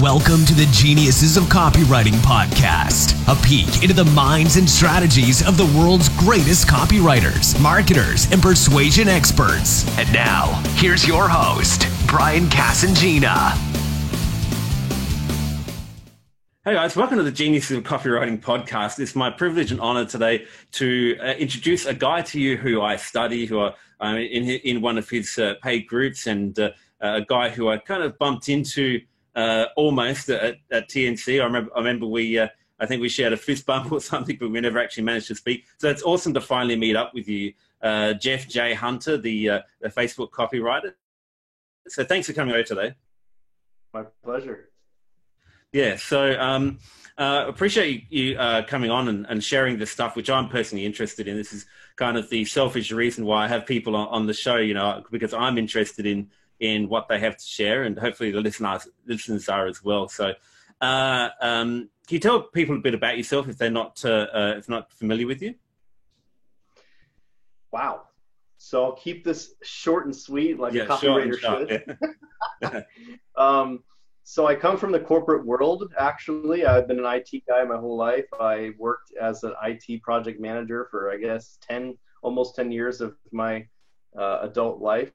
Welcome to the Geniuses of Copywriting podcast, a peek into the minds and strategies of the world's greatest copywriters, marketers, and persuasion experts. And now, here's your host, Brian Casangina. Hey guys, welcome to the Geniuses of Copywriting podcast. It's my privilege and honor today to uh, introduce a guy to you who I study, who are uh, in, in one of his uh, paid groups, and uh, a guy who I kind of bumped into uh, almost at, at, TNC. I remember, I remember we, uh, I think we shared a fist bump or something, but we never actually managed to speak. So it's awesome to finally meet up with you, uh, Jeff J. Hunter, the, uh, the Facebook copywriter. So thanks for coming over today. My pleasure. Yeah. So um, uh, appreciate you uh, coming on and, and, sharing this stuff, which I'm personally interested in. This is kind of the selfish reason why I have people on, on the show, you know, because I'm interested in in what they have to share, and hopefully the listeners listeners are as well. So, uh, um, can you tell people a bit about yourself if they're not uh, uh, if not familiar with you? Wow. So I'll keep this short and sweet, like yeah, a copywriter should. Yeah. um, so I come from the corporate world. Actually, I've been an IT guy my whole life. I worked as an IT project manager for I guess ten, almost ten years of my uh, adult life.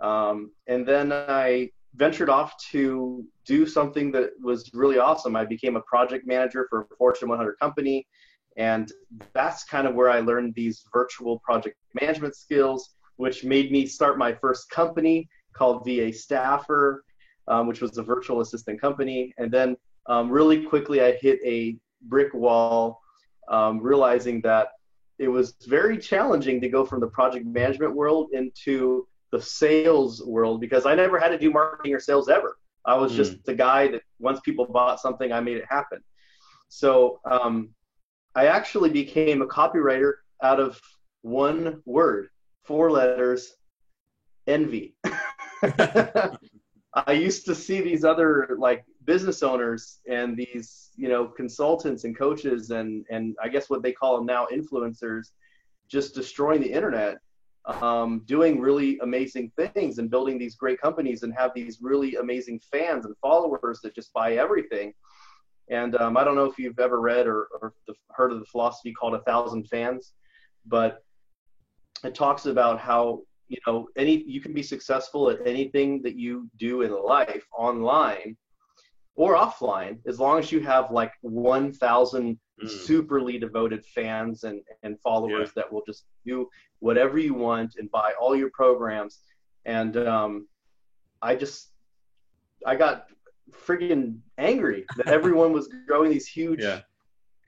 Um, and then I ventured off to do something that was really awesome. I became a project manager for a Fortune 100 company. And that's kind of where I learned these virtual project management skills, which made me start my first company called VA Staffer, um, which was a virtual assistant company. And then um, really quickly, I hit a brick wall, um, realizing that it was very challenging to go from the project management world into the sales world because I never had to do marketing or sales ever. I was just mm. the guy that once people bought something, I made it happen. So um, I actually became a copywriter out of one word, four letters, envy. I used to see these other like business owners and these, you know, consultants and coaches and and I guess what they call them now influencers just destroying the internet um, doing really amazing things and building these great companies and have these really amazing fans and followers that just buy everything. And um, I don't know if you've ever read or, or heard of the philosophy called a thousand fans, but it talks about how you know any you can be successful at anything that you do in life online or offline as long as you have like 1000 mm. superly devoted fans and, and followers yeah. that will just do whatever you want and buy all your programs. And um, I just, I got freaking angry that everyone was growing these huge yeah.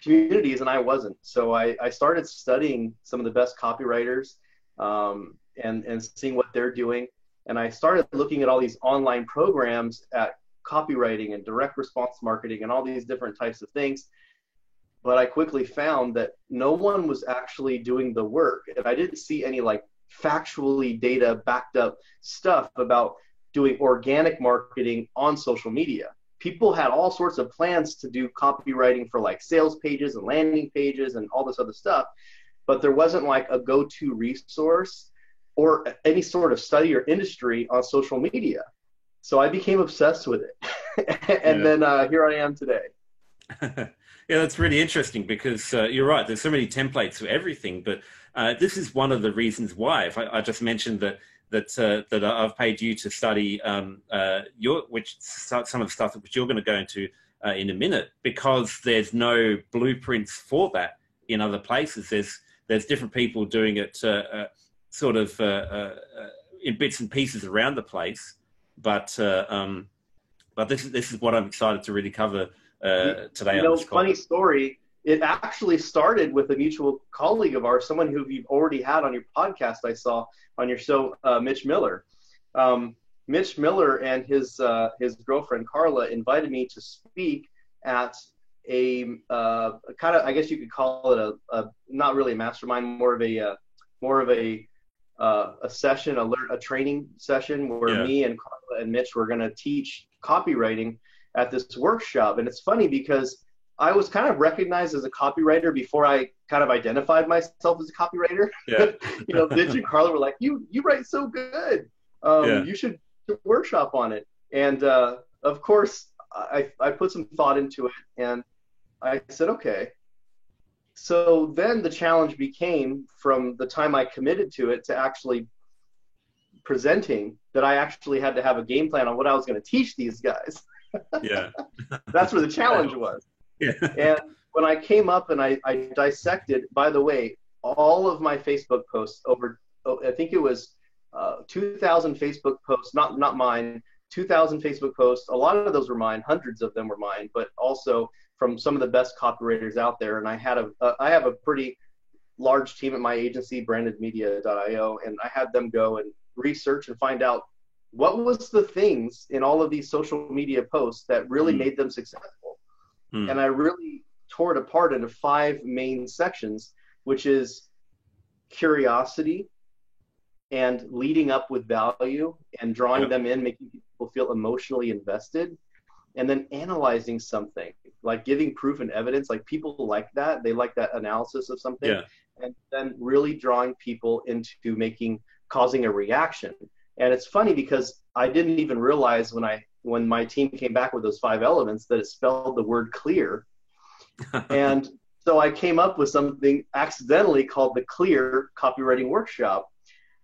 communities and I wasn't. So I, I started studying some of the best copywriters um, and, and seeing what they're doing. And I started looking at all these online programs at copywriting and direct response marketing and all these different types of things but I quickly found that no one was actually doing the work. And I didn't see any like factually data backed up stuff about doing organic marketing on social media. People had all sorts of plans to do copywriting for like sales pages and landing pages and all this other stuff, but there wasn't like a go to resource or any sort of study or industry on social media. So I became obsessed with it. and yeah. then uh, here I am today. Yeah, that's really interesting because uh, you're right. There's so many templates for everything, but uh, this is one of the reasons why. If I, I just mentioned that that uh, that I've paid you to study um, uh, your which some of the stuff which you're going to go into uh, in a minute, because there's no blueprints for that in other places. There's there's different people doing it uh, sort of in bits and pieces around the place, but um, but this is this is what I'm excited to really cover uh, today. You know, funny story. It actually started with a mutual colleague of ours, someone who you've already had on your podcast. I saw on your show, uh, Mitch Miller. Um, Mitch Miller and his uh, his girlfriend Carla invited me to speak at a, uh, a kind of I guess you could call it a, a, not really a mastermind, more of a uh, more of a uh, a session, a, a training session where yeah. me and Carla and Mitch were going to teach copywriting at this workshop. And it's funny because I was kind of recognized as a copywriter before I kind of identified myself as a copywriter. Yeah. you know, Vince and Carla were like, "You you write so good. Um, yeah. You should workshop on it." And uh, of course, I, I put some thought into it and I said, okay. So then the challenge became from the time I committed to it to actually presenting that I actually had to have a game plan on what I was going to teach these guys. Yeah. That's where the challenge was. Yeah. And when I came up and I, I dissected, by the way, all of my Facebook posts over, oh, I think it was uh, 2,000 Facebook posts, not not mine, 2,000 Facebook posts. A lot of those were mine, hundreds of them were mine, but also from some of the best copywriters out there. And I had a, uh, I have a pretty large team at my agency, brandedmedia.io, and I had them go and research and find out what was the things in all of these social media posts that really mm. made them successful. Mm. And I really tore it apart into five main sections, which is curiosity and leading up with value and drawing yep. them in, making people feel emotionally invested, and then analyzing something like giving proof and evidence. Like people like that, they like that analysis of something, yeah. and then really drawing people into making causing a reaction. And it's funny because I didn't even realize when I when my team came back with those five elements that it spelled the word clear. and so I came up with something accidentally called the Clear Copywriting Workshop.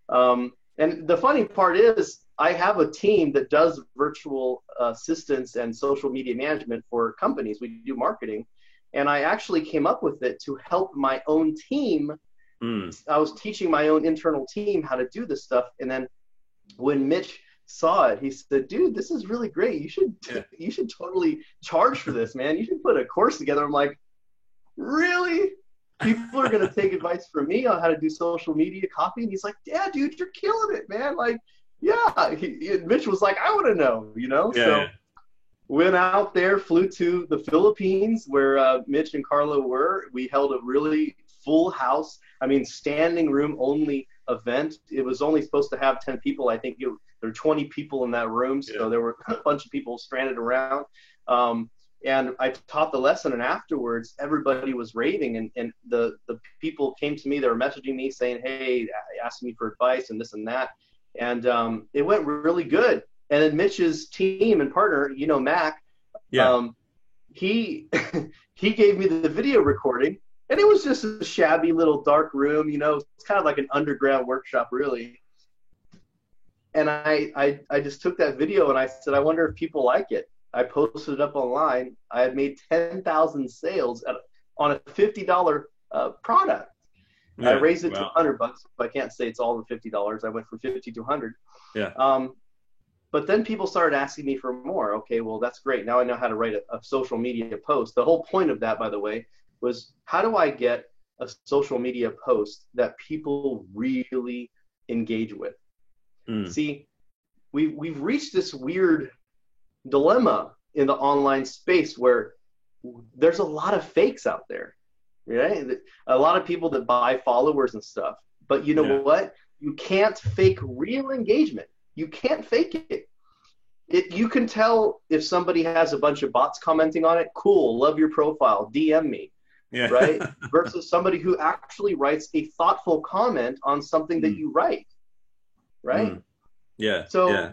Um, and the funny part is, I have a team that does virtual assistance and social media management for companies. We do marketing. And I actually came up with it to help my own team. Mm. I was teaching my own internal team how to do this stuff. And then when Mitch saw it, he said, "Dude, this is really great. You should yeah. you should totally charge for this, man. You should put a course together." I'm like, "Really? People are gonna take advice from me on how to do social media copy?" And he's like, "Yeah, dude, you're killing it, man. Like, yeah." He, Mitch was like, "I want to know," you know. Yeah, so yeah. went out there, flew to the Philippines where uh, Mitch and Carla were. We held a really full house. I mean, standing room only event. It was only supposed to have 10 people. I think it, there were 20 people in that room, so yeah. there were a bunch of people stranded around. Um, and I taught the lesson, and afterwards, everybody was raving, and, and the, the people came to me. They were messaging me saying, "Hey, asking me for advice and this and that," and um, it went really good. And then Mitch's team and partner, you know, Mac, yeah. Um, he he gave me the video recording and it was just a shabby little dark room you know it's kind of like an underground workshop really. And I, I i just took that video and i said i wonder if people like it. I posted it up online. I had made 10000 sales at, on a $50 uh, product. Yeah, i raised it wow. to 100 bucks but i can't say it's all the $50 i went from 50 to 100 yeah. Um, but then people started asking me for more. Okay well that's great. Now i know how to write a, a social media post. The whole point of that by the way was how do I get a social media post that people really engage with? Mm. See, we we've reached this weird dilemma in the online space where there's a lot of fakes out there, right? A lot of people that buy followers and stuff. But you know yeah. what? You can't fake real engagement. You can't fake it. It, you can tell if somebody has a bunch of bots commenting on it. Cool, love your profile. DM me yeah. right? Versus somebody who actually writes a thoughtful comment on something mm. that you write, right? Mm. Yeah. So yeah.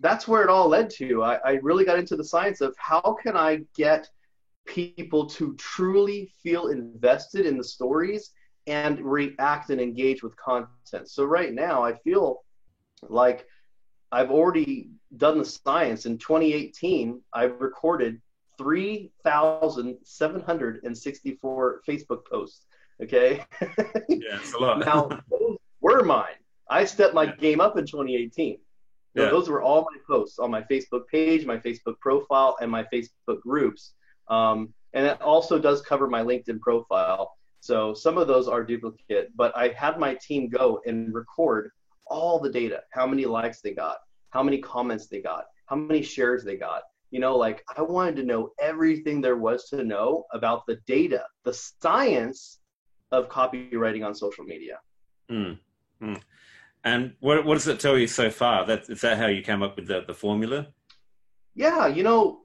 that's where it all led to. I, I really got into the science of how can I get people to truly feel invested in the stories and react and engage with content. So right now, I feel like I've already done the science. In 2018, I've recorded 3,764 Facebook posts. Okay. yeah, it's a lot. now, those were mine. I stepped my yeah. game up in 2018. So yeah. those were all my posts on my Facebook page, my Facebook profile, and my Facebook groups. Um, and it also does cover my LinkedIn profile. So some of those are duplicate, but I had my team go and record all the data how many likes they got, how many comments they got, how many shares they got, you know like i wanted to know everything there was to know about the data the science of copywriting on social media mm. Mm. and what, what does it tell you so far that is that how you came up with the, the formula yeah you know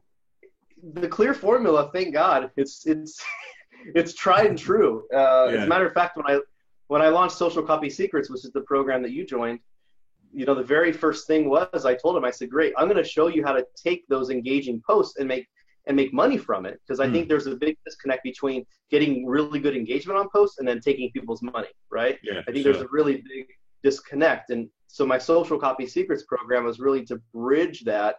the clear formula thank god it's it's it's tried and true uh, yeah. as a matter of fact when i when i launched social copy secrets which is the program that you joined you know, the very first thing was I told him, I said, great, I'm going to show you how to take those engaging posts and make and make money from it because I mm. think there's a big disconnect between getting really good engagement on posts and then taking people's money, right? Yeah, I think sure. there's a really big disconnect. And so my social copy secrets program was really to bridge that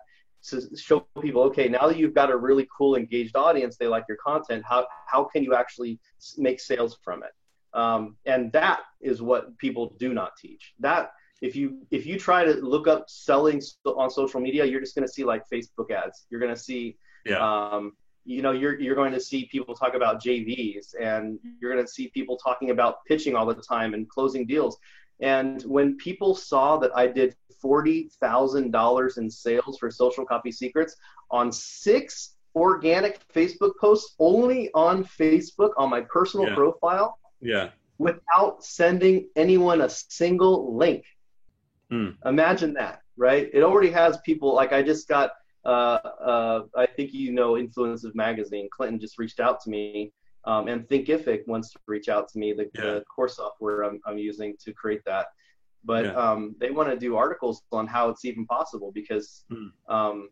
to show people, okay, now that you've got a really cool engaged audience, they like your content, how, how can you actually make sales from it? Um, and that is what people do not teach. That if you if you try to look up selling on social media, you're just going to see like Facebook ads. You're going to see, yeah. um, you know, you're you're going to see people talk about JVs, and you're going to see people talking about pitching all the time and closing deals. And when people saw that I did forty thousand dollars in sales for Social Copy Secrets on six organic Facebook posts only on Facebook on my personal yeah. profile, yeah, without sending anyone a single link. Mm. Imagine that, right? It already has people like I just got. Uh, uh, I think you know Influencive Magazine. Clinton just reached out to me, um, and Thinkific wants to reach out to me. The, Yeah. the core software I'm, I'm using to create that, but Yeah. um, they want to do articles on how it's even possible because Mm. um,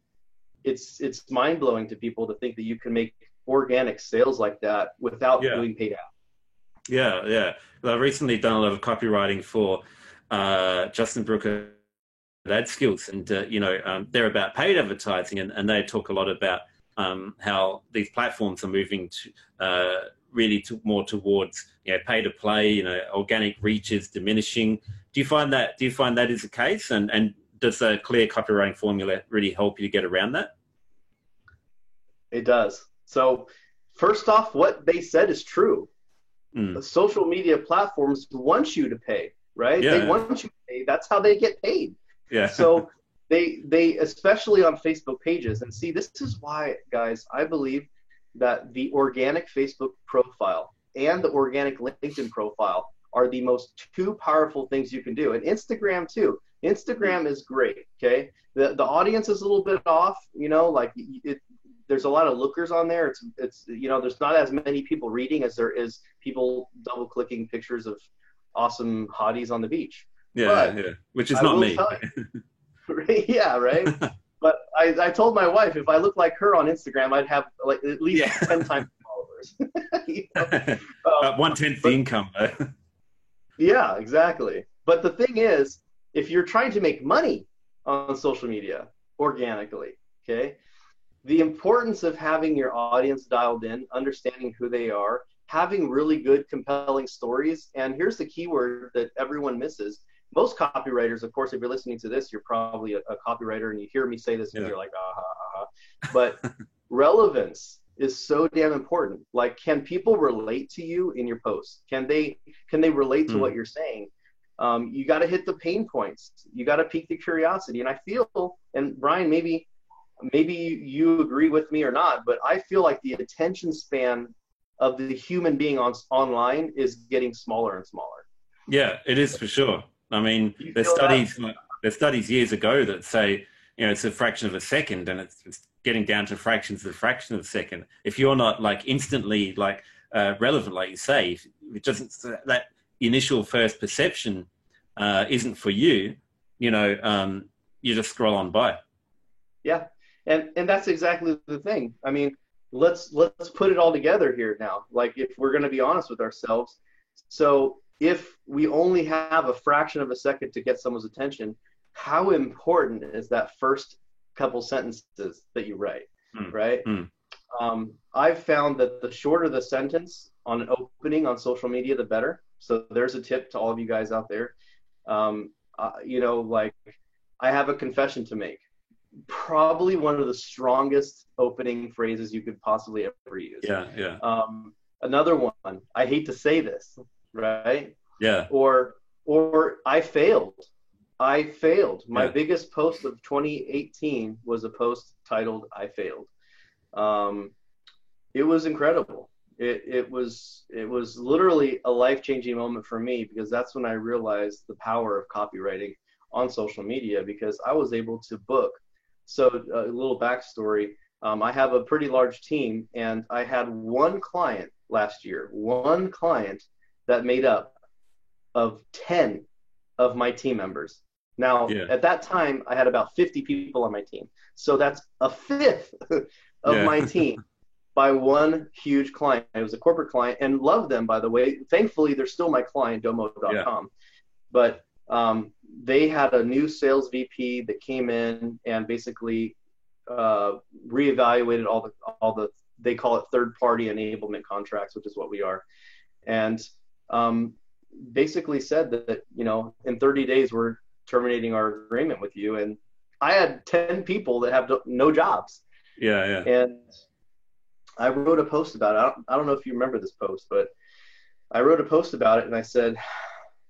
it's it's mind blowing to people to think that you can make organic sales like that without Yeah. doing paid ads. Yeah, yeah. Well, I've recently done a lot of copywriting for uh, Justin Brooker Ad Skills, and uh, you know um, they're about paid advertising, and, and they talk a lot about um, how these platforms are moving to uh, really to, more towards you know pay to play. You know, organic reach is diminishing. Do you find that? Do you find that is the case? And and does the clear copywriting formula really help you to get around that? It does. So, first off, what they said is true. Mm. The social media platforms want you to pay, right? Yeah. They want you to pay. That's how they get paid. Yeah. So they they especially on Facebook pages and see this is why guys I believe that the organic Facebook profile and the organic LinkedIn profile are the most two powerful things you can do and Instagram too. Instagram is great, okay? The the audience is a little bit off, you know, like it there's a lot of lookers on there. It's it's you know, there's not as many people reading as there is people double clicking pictures of awesome hotties on the beach. yeah, but yeah. Which is I not me. tell yeah, right. but I, I told my wife if I looked like her on Instagram, I'd have like at least Yeah. ten times followers. You know? Um, About one tenth the income. yeah, exactly. But the thing is, if you're trying to make money on social media organically, okay, the importance of having your audience dialed in, understanding who they are, having really good, compelling stories, and here's the keyword that everyone misses. Most copywriters, of course, if you're listening to this, you're probably a, a copywriter and you hear me say this and Yeah. you're like, ah, ah, ah. But relevance is so damn important. Like, can people relate to you in your posts? Can they can they relate to Hmm. what you're saying? Um, you got to hit the pain points. You got to pique the curiosity. And I feel, and Brian, maybe maybe you agree with me or not, but I feel like the attention span of the human being on online is getting smaller and smaller. Yeah, it is for sure. I mean, You there's that? studies there's studies years ago that say you know it's a fraction of a second, and it's, it's getting down to fractions of a fraction of a second. If you're not like instantly like uh, relevant, like you say, it doesn't that initial first perception uh, isn't for you, you know, um, you just scroll on by. Yeah, and and that's exactly the thing. I mean, let's let's put it all together here now. Like if we're going to be honest with ourselves, so if we only have a fraction of a second to get someone's attention, how important is that first couple sentences that you write, Hmm. right? Hmm. Um, I've found that the shorter the sentence on an opening on social media, the better. So there's a tip to all of you guys out there. Um, uh, you know, like I have a confession to make. Probably one of the strongest opening phrases you could possibly ever use. Yeah, yeah, Um, another one. I hate to say this, right? yeah, Or or I failed. I failed. My Yeah. biggest post of 2018 was a post titled "I failed." Um, it was incredible. It it was it was literally a life changing moment for me because that's when I realized the power of copywriting on social media because I was able to book. So a little backstory. Um, I have a pretty large team, and I had one client last year, one client that made up of 10 of my team members. Now, Yeah. at that time, I had about 50 people on my team. So that's a fifth of Yeah. my team by one huge client. It was a corporate client and love them, by the way. Thankfully, they're still my client, domo.com. But um, they had a new sales VP that came in and basically uh, reevaluated all the all the they call it third party enablement contracts, which is what we are, and um, basically said that you know in 30 days we're terminating our agreement with you. And I had 10 people that have no jobs, Yeah, yeah. and I wrote a post about it. I don't, I don't know if you remember this post, but I wrote a post about it and I said,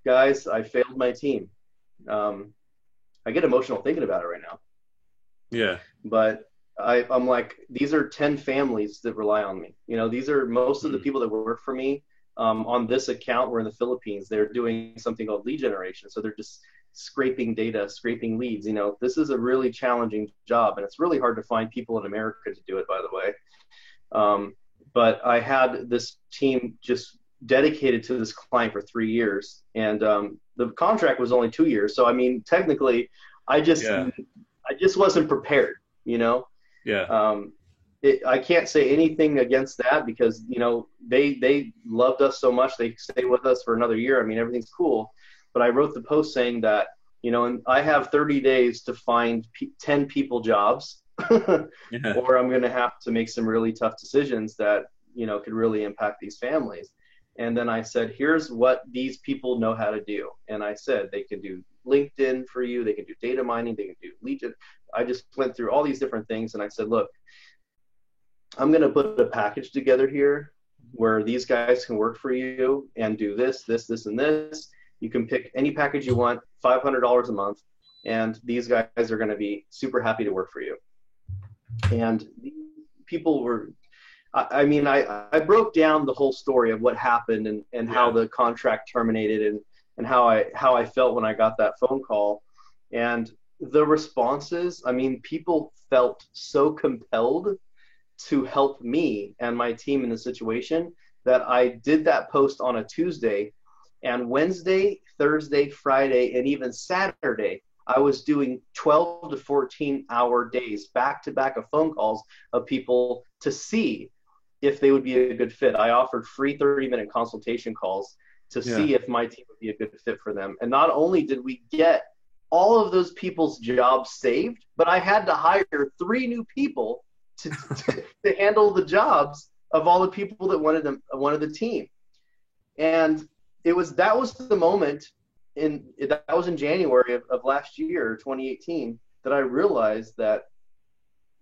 guys, I failed my team. Um, I get emotional thinking about it right now, Yeah. but I, I'm like, these are 10 families that rely on me. You know, these are most of the Mhm. people that work for me um, on this account. We're in the Philippines. They're doing something called lead generation. So they're just scraping data, scraping leads. You know, this is a really challenging job, and it's really hard to find people in America to do it, by the way. Um, but I had this team just dedicated to this client for three years, and um, the contract was only two years. So I mean, technically, I just Yeah. I just wasn't prepared. You know, Yeah. um, it, I can't say anything against that because you know they they loved us so much they stayed with us for another year. I mean everything's cool, but I wrote the post saying that you know and I have 30 days to find p- 10 people jobs, Yeah. or I'm going to have to make some really tough decisions that you know could really impact these families. And then I said, here's what these people know how to do. And I said they can do LinkedIn for you, they can do data mining, they can do lead gen. I just went through all these different things and I said, look, I'm going to put a package together here where these guys can work for you and do this, this, this, and this. You can pick any package you want, $500 a month, and these guys are going to be super happy to work for you. And people were, I, I mean, I, I broke down the whole story of what happened and, and how the contract terminated and, and how I how I felt when I got that phone call. And the responses, I mean, people felt so compelled to help me and my team in the situation that I did that post on a Tuesday. And Wednesday, Thursday, Friday, and even Saturday, I was doing 12 to 14 hour days back to back of phone calls of people to see if they would be a good fit. I offered free 30 minute consultation calls to see if my team would be a good fit for them. And not only did we get all of those people's jobs saved, but I had to hire three new people to, to, to handle the jobs of all the people that wanted them wanted the team. And it was that was the moment in that was in January of, of last year, 2018, that I realized that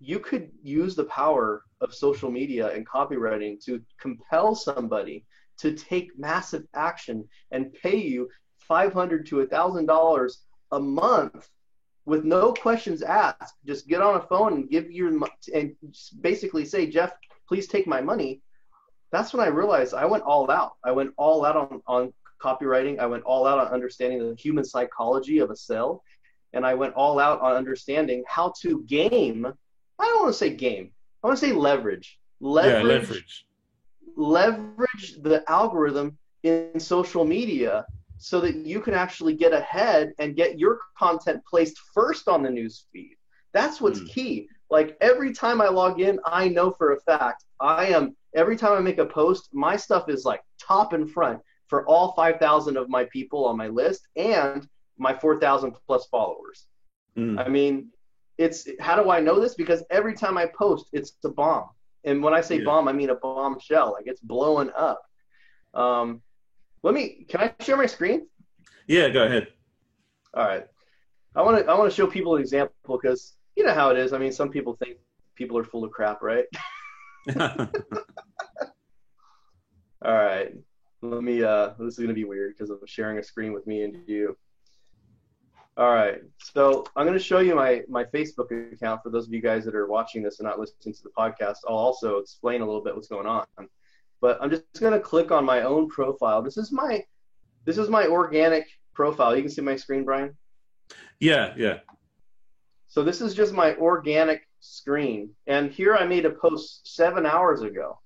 you could use the power of social media and copywriting to compel somebody to take massive action and pay you 500 to $1,000 a month with no questions asked. Just get on a phone and give your and basically say, Jeff, please take my money. That's when I realized I went all out. I went all out on, on copywriting. I went all out on understanding the human psychology of a sale. And I went all out on understanding how to game. I don't want to say game. I want to say leverage. Leverage, yeah. Leverage. leverage the algorithm in social media so that you can actually get ahead and get your content placed first on the news feed. That's what's Mm. key. Like every time I log in, I know for a fact I am every time I make a post, my stuff is like top in front for all 5,000 of my people on my list and my 4,000 plus followers. Mm. I mean, it's how do I know this? Because every time I post, it's a bomb. And when I say Yeah. bomb, I mean a bombshell. Like it's blowing up. Um, let me. Can I share my screen? Yeah. Go ahead. All right. I want to. I want to show people an example because you know how it is. I mean, some people think people are full of crap, right? All right. Let me. Uh, this is gonna be weird because I'm sharing a screen with me and you. All right. So I'm gonna show you my my Facebook account for those of you guys that are watching this and not listening to the podcast. I'll also explain a little bit what's going on. But I'm just gonna click on my own profile. This is my this is my organic profile. You can see my screen, Brian. yeah. Yeah. So this is just my organic screen. And here I made a post seven hours ago.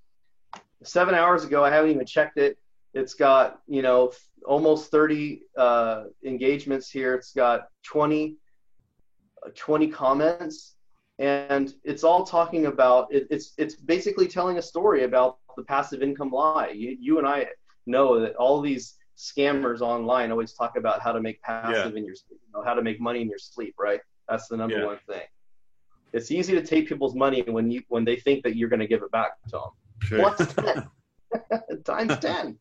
Seven hours ago, I haven't even checked it. It's got you know almost 30 uh, engagements here. It's got 20 20 comments, and it's all talking about it, it's it's basically telling a story about the passive income lie. You, you and I know that all these scammers online always talk about how to make passive yeah. in your you know, how to make money in your sleep, right? That's the number yeah. one thing. It's easy to take people's money when you when they think that you're going to give it back to them. Sure. What's ten? Times ten.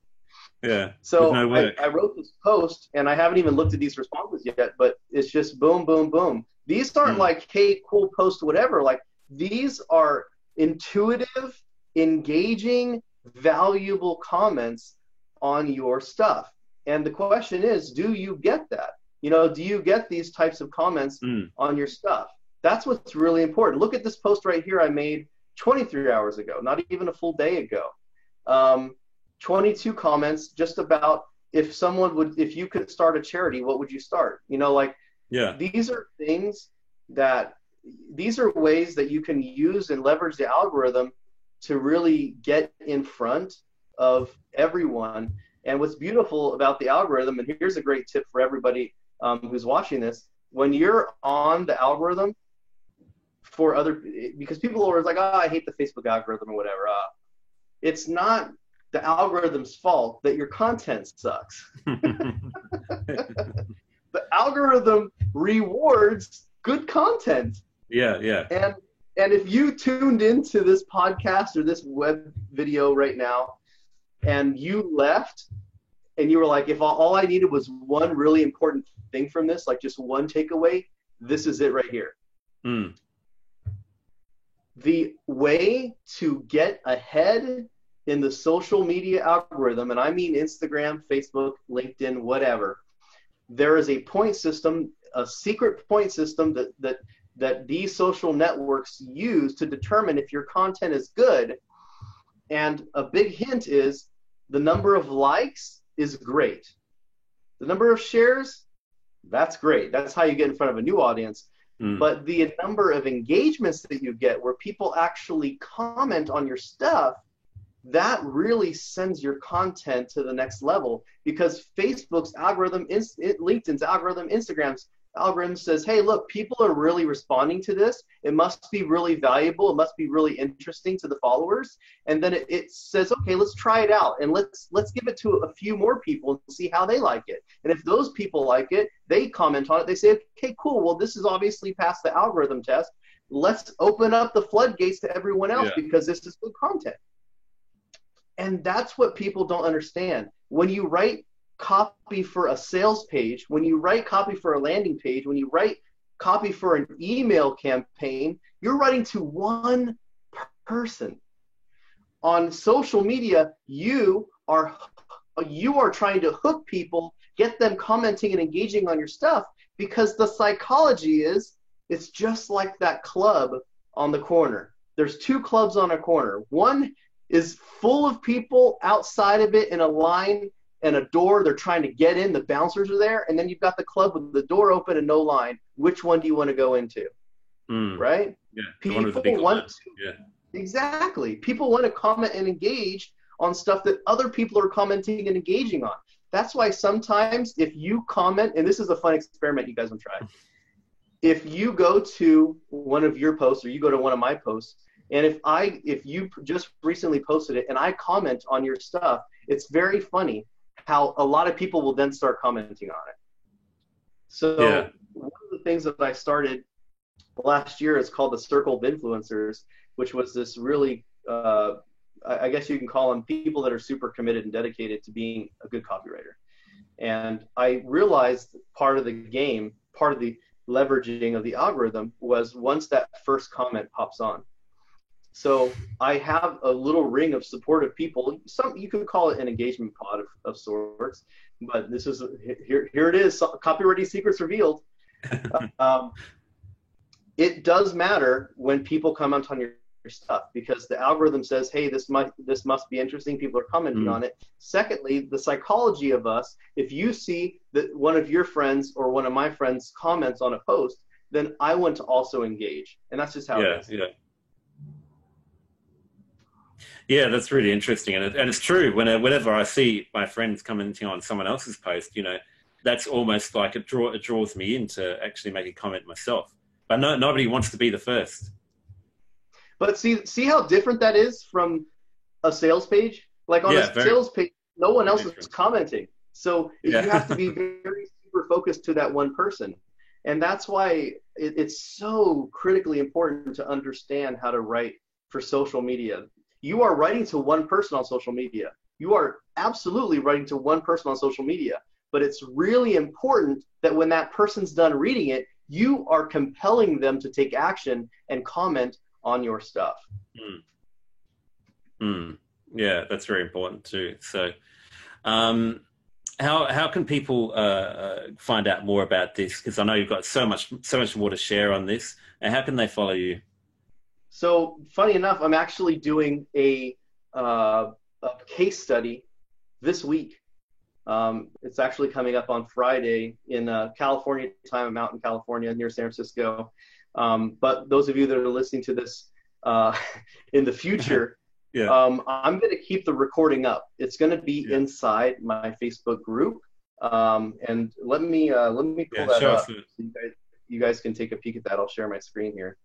Yeah. So no I, I, wrote this post, and I haven't even looked at these responses yet, but it's just boom, boom, boom. These aren't mm. like, hey, cool post, whatever. Like these are intuitive, engaging, valuable comments on your stuff. And the question is, do you get that? You know, do you get these types of comments mm. on your stuff? That's what's really important. Look at this post right here I made 23 hours ago, not even a full day ago. Um, 22 comments just about if someone would, if you could start a charity, what would you start? You know, like, yeah, these are things that these are ways that you can use and leverage the algorithm to really get in front of everyone. And what's beautiful about the algorithm, and here's a great tip for everybody um, who's watching this: when you're on the algorithm for other, because people are always like, "Oh, I hate the Facebook algorithm" or whatever. Uh, it's not the algorithm's fault that your content sucks. the algorithm rewards good content. Yeah, yeah. And and if you tuned into this podcast or this web video right now and you left and you were like, if all, I needed was one really important thing from this, like just one takeaway, this is it right here. Mm. The way to get ahead in the social media algorithm, and I mean Instagram, Facebook, LinkedIn, whatever, there is a point system, a secret point system that, that, that these social networks use to determine if your content is good. And a big hint is the number of likes is great. The number of shares, that's great. That's how you get in front of a new audience. Mm. But the number of engagements that you get where people actually comment on your stuff, that really sends your content to the next level because Facebook's algorithm, LinkedIn's algorithm, Instagram's algorithm says, hey, look, people are really responding to this. It must be really valuable. It must be really interesting to the followers. And then it, it, says, okay, let's try it out and let's let's give it to a few more people and see how they like it. And if those people like it, they comment on it. They say, okay, cool. Well, this is obviously past the algorithm test. Let's open up the floodgates to everyone else yeah. because this is good content. And that's what people don't understand. When you write copy for a sales page, when you write copy for a landing page, when you write copy for an email campaign, you're writing to one person. On social media, you are you are trying to hook people, get them commenting and engaging on your stuff because the psychology is it's just like that club on the corner. There's two clubs on a corner. One is full of people outside of it in a line and a door. They're trying to get in. The bouncers are there, and then you've got the club with the door open and no line. Which one do you want to go into? Mm. Right? Yeah. People want to, yeah. Exactly. People want to comment and engage on stuff that other people are commenting and engaging on. That's why sometimes if you comment, and this is a fun experiment you guys want to try. If you go to one of your posts or you go to one of my posts, and if I if you just recently posted it and I comment on your stuff, it's very funny how a lot of people will then start commenting on it. So yeah. one of the things that I started last year is called the Circle of Influencers, which was this really, uh, I guess you can call them people that are super committed and dedicated to being a good copywriter. And I realized part of the game, part of the leveraging of the algorithm was once that first comment pops on, so I have a little ring of supportive people. Some you could call it an engagement pod of, of sorts, but this is here. Here it is. Copywriting secrets revealed. um, it does matter when people comment on your, stuff because the algorithm says, "Hey, this might this must be interesting." People are commenting mm. on it. Secondly, the psychology of us. If you see that one of your friends or one of my friends comments on a post, then I want to also engage, and that's just how yeah, it is. Yeah. Yeah, that's really interesting, and, it, and it's true. When, whenever I see my friends commenting on someone else's post, you know, that's almost like it, draw, it draws me in to actually make a comment myself. But no, nobody wants to be the first. But see, see how different that is from a sales page. Like on yeah, a very, sales page, no one else is commenting, so yeah. you have to be very super focused to that one person, and that's why it, it's so critically important to understand how to write for social media. You are writing to one person on social media. You are absolutely writing to one person on social media, but it's really important that when that person's done reading it, you are compelling them to take action and comment on your stuff. Mm. Mm. Yeah, that's very important too. So, um, how how can people uh, uh, find out more about this? Because I know you've got so much so much more to share on this. And how can they follow you? So, funny enough, I'm actually doing a, uh, a case study this week. Um, it's actually coming up on Friday in uh, California time. I'm out in California near San Francisco. Um, but those of you that are listening to this uh, in the future, yeah. um, I'm going to keep the recording up. It's going to be yeah. inside my Facebook group. Um, and let me uh, let me pull yeah, that up. So you guys, you guys can take a peek at that. I'll share my screen here.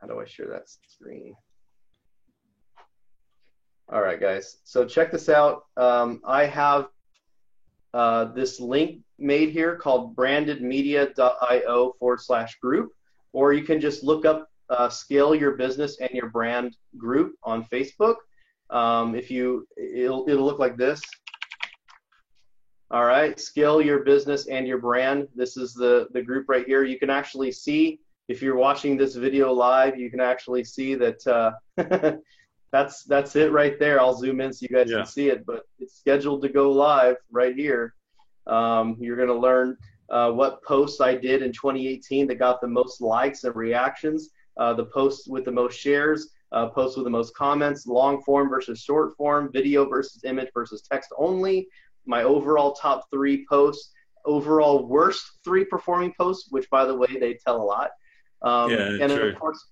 How do I share that screen? All right, guys. So check this out. Um, I have uh, this link made here called brandedmedia.io forward slash group, or you can just look up uh, Scale Your Business and Your Brand group on Facebook. Um, if you, it'll, it'll look like this. All right, Scale Your Business and Your Brand. This is the, the group right here. You can actually see, if you're watching this video live, you can actually see that uh, that's that's it right there. I'll zoom in so you guys yeah. can see it, but it's scheduled to go live right here. Um, you're going to learn uh, what posts I did in 2018 that got the most likes and reactions, uh, the posts with the most shares, uh, posts with the most comments, long form versus short form, video versus image versus text only, my overall top three posts, overall worst three performing posts, which by the way they tell a lot, um, yeah, and true. of course,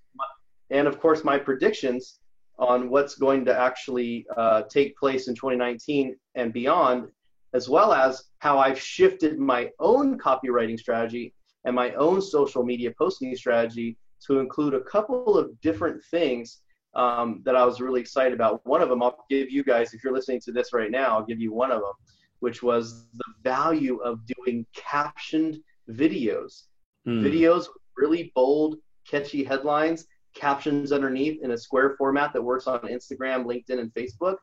and of course my predictions on what's going to actually uh, take place in 2019 and beyond as well as how I've shifted my own copywriting strategy and my own social media posting strategy to include a couple of different things um, that I was really excited about. One of them, I'll give you guys, if you're listening to this right now, I'll give you one of them, which was the value of doing captioned videos. Mm. Videos really bold, catchy headlines, captions underneath in a square format that works on Instagram, LinkedIn, and Facebook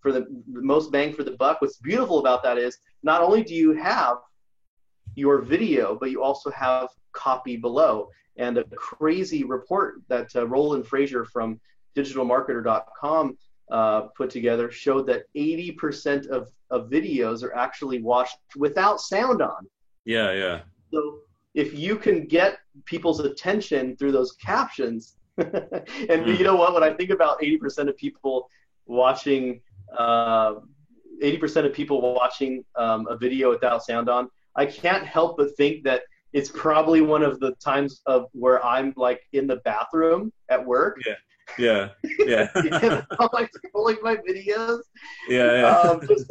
for the, most bang for the buck. What's beautiful about that is not only do you have your video, but you also have copy below. And a crazy report that uh, Roland Frasier from digitalmarketer.com uh, put together showed that 80% of, of videos are actually watched without sound on. Yeah, yeah. So if you can get people's attention through those captions, and mm. you know what? When I think about 80% of people watching uh, 80% of people watching um, a video without sound on, I can't help but think that it's probably one of the times of where I'm like in the bathroom at work. Yeah. Yeah. Yeah. yeah I'm like scrolling my videos. Yeah. yeah. Um, just,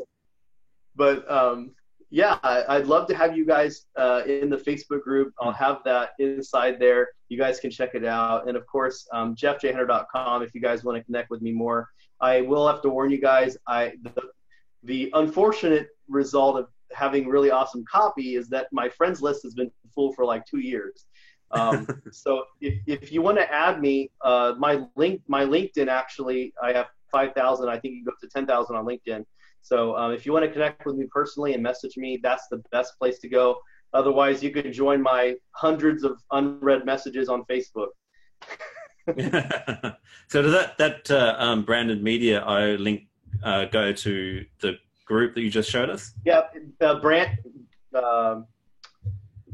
but um, yeah, I, would love to have you guys uh, in the Facebook group. I'll have that inside there. You guys can check it out. And of course, um, jeffjhunter.com if you guys want to connect with me more. I will have to warn you guys. I the, the unfortunate result of having really awesome copy is that my friends list has been full for like two years. Um, so if, if you want to add me, uh, my link my LinkedIn actually I have five thousand. I think you go up to ten thousand on LinkedIn. So um, if you want to connect with me personally and message me, that's the best place to go. Otherwise, you can join my hundreds of unread messages on Facebook. so does that that uh, um, branded media I link uh, go to the group that you just showed us? Yeah, uh, brand um,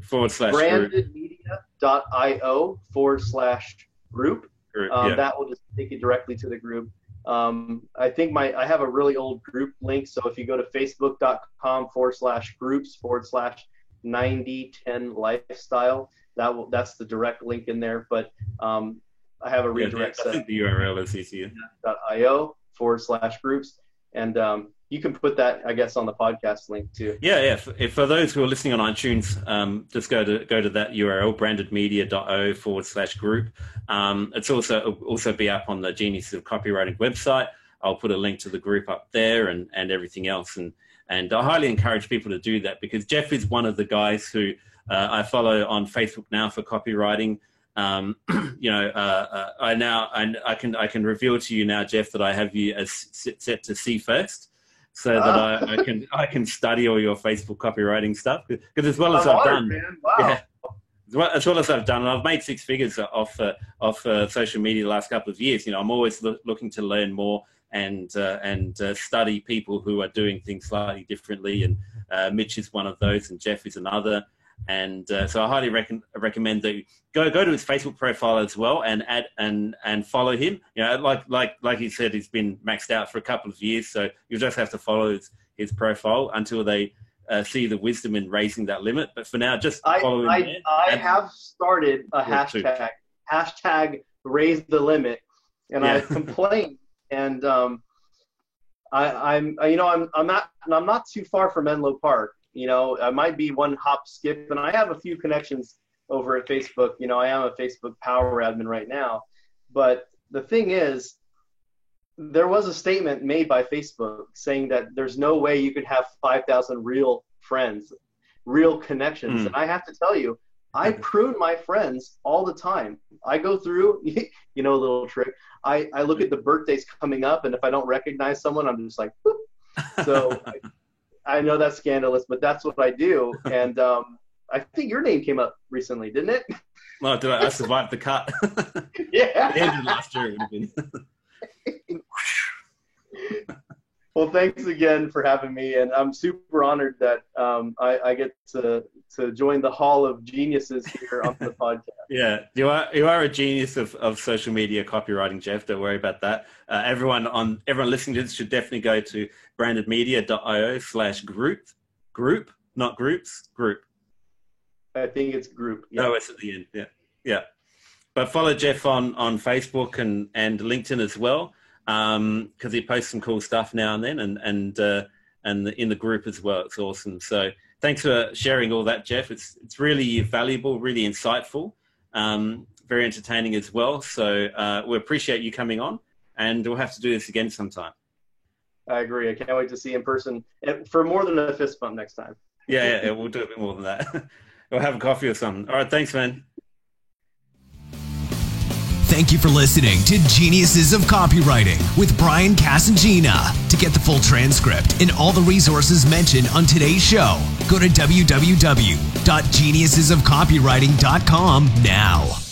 forward slash brandedmedia.io forward slash group. group um, yeah. That will just take you directly to the group. Um, I think my I have a really old group link. So if you go to facebook.com forward slash groups forward slash 9010 lifestyle, that will that's the direct link in there. But um, I have a redirect yeah, I think the URL is easier. .io forward slash groups, and um, you can put that, I guess, on the podcast link too. Yeah, yeah. For, for those who are listening on iTunes, um, just go to go to that URL, brandedmedia.io forward slash group. Um, it's also also be up on the Genius of Copywriting website. I'll put a link to the group up there and, and everything else. And and I highly encourage people to do that because Jeff is one of the guys who uh, I follow on Facebook now for copywriting. Um, you know, uh, uh, I now and I can I can reveal to you now, Jeff, that I have you as set to see first so that I, I, can I can study all your Facebook copywriting stuff because as well as I've done, wow. yeah, as well, as well, as I've done, and I've made six figures off uh, off uh, social media the last couple of years. You know, I'm always lo- looking to learn more and uh, and uh, study people who are doing things slightly differently. And uh, Mitch is one of those, and Jeff is another. And uh, so I highly rec- recommend that you go go to his Facebook profile as well and add and and follow him. You know, like like like he said, he's been maxed out for a couple of years, so you just have to follow his, his profile until they uh, see the wisdom in raising that limit. But for now, just I, follow I, him. I, I have started a hashtag hashtag raise the limit, and yeah. I complain and um, I, I'm you know I'm I'm not I'm not too far from Menlo Park you know, I might be one hop skip, and I have a few connections over at Facebook. You know, I am a Facebook power admin right now. But the thing is, there was a statement made by Facebook saying that there's no way you could have 5,000 real friends, real connections. Mm. And I have to tell you, I hmm. prune my friends all the time. I go through, you know, a little trick. I, I look at the birthdays coming up, and if I don't recognize someone, I'm just like, Boop. so I know that's scandalous, but that's what I do. And um, I think your name came up recently, didn't it? Well, did I, I survived the cut? yeah. last year would have been. well, thanks again for having me, and I'm super honored that um, I, I, get to to join the Hall of Geniuses here on the podcast. Yeah, you are you are a genius of, of social media copywriting, Jeff. Don't worry about that. Uh, everyone on everyone listening to this should definitely go to brandedmedia.io slash group group, not groups, group. I think it's group. Yeah. Oh, it's at the end. Yeah, yeah. But follow Jeff on on Facebook and and LinkedIn as well because um, he posts some cool stuff now and then, and and uh, and in the group as well. It's awesome. So thanks for sharing all that, Jeff. It's it's really valuable, really insightful, um, very entertaining as well. So uh, we appreciate you coming on, and we'll have to do this again sometime. I agree. I can't wait to see you in person for more than a fist bump next time. Yeah, yeah, yeah we'll do a bit more than that. we'll have a coffee or something. All right, thanks, man. Thank you for listening to Geniuses of Copywriting with Brian Casangina. To get the full transcript and all the resources mentioned on today's show, go to www.geniusesofcopywriting.com now.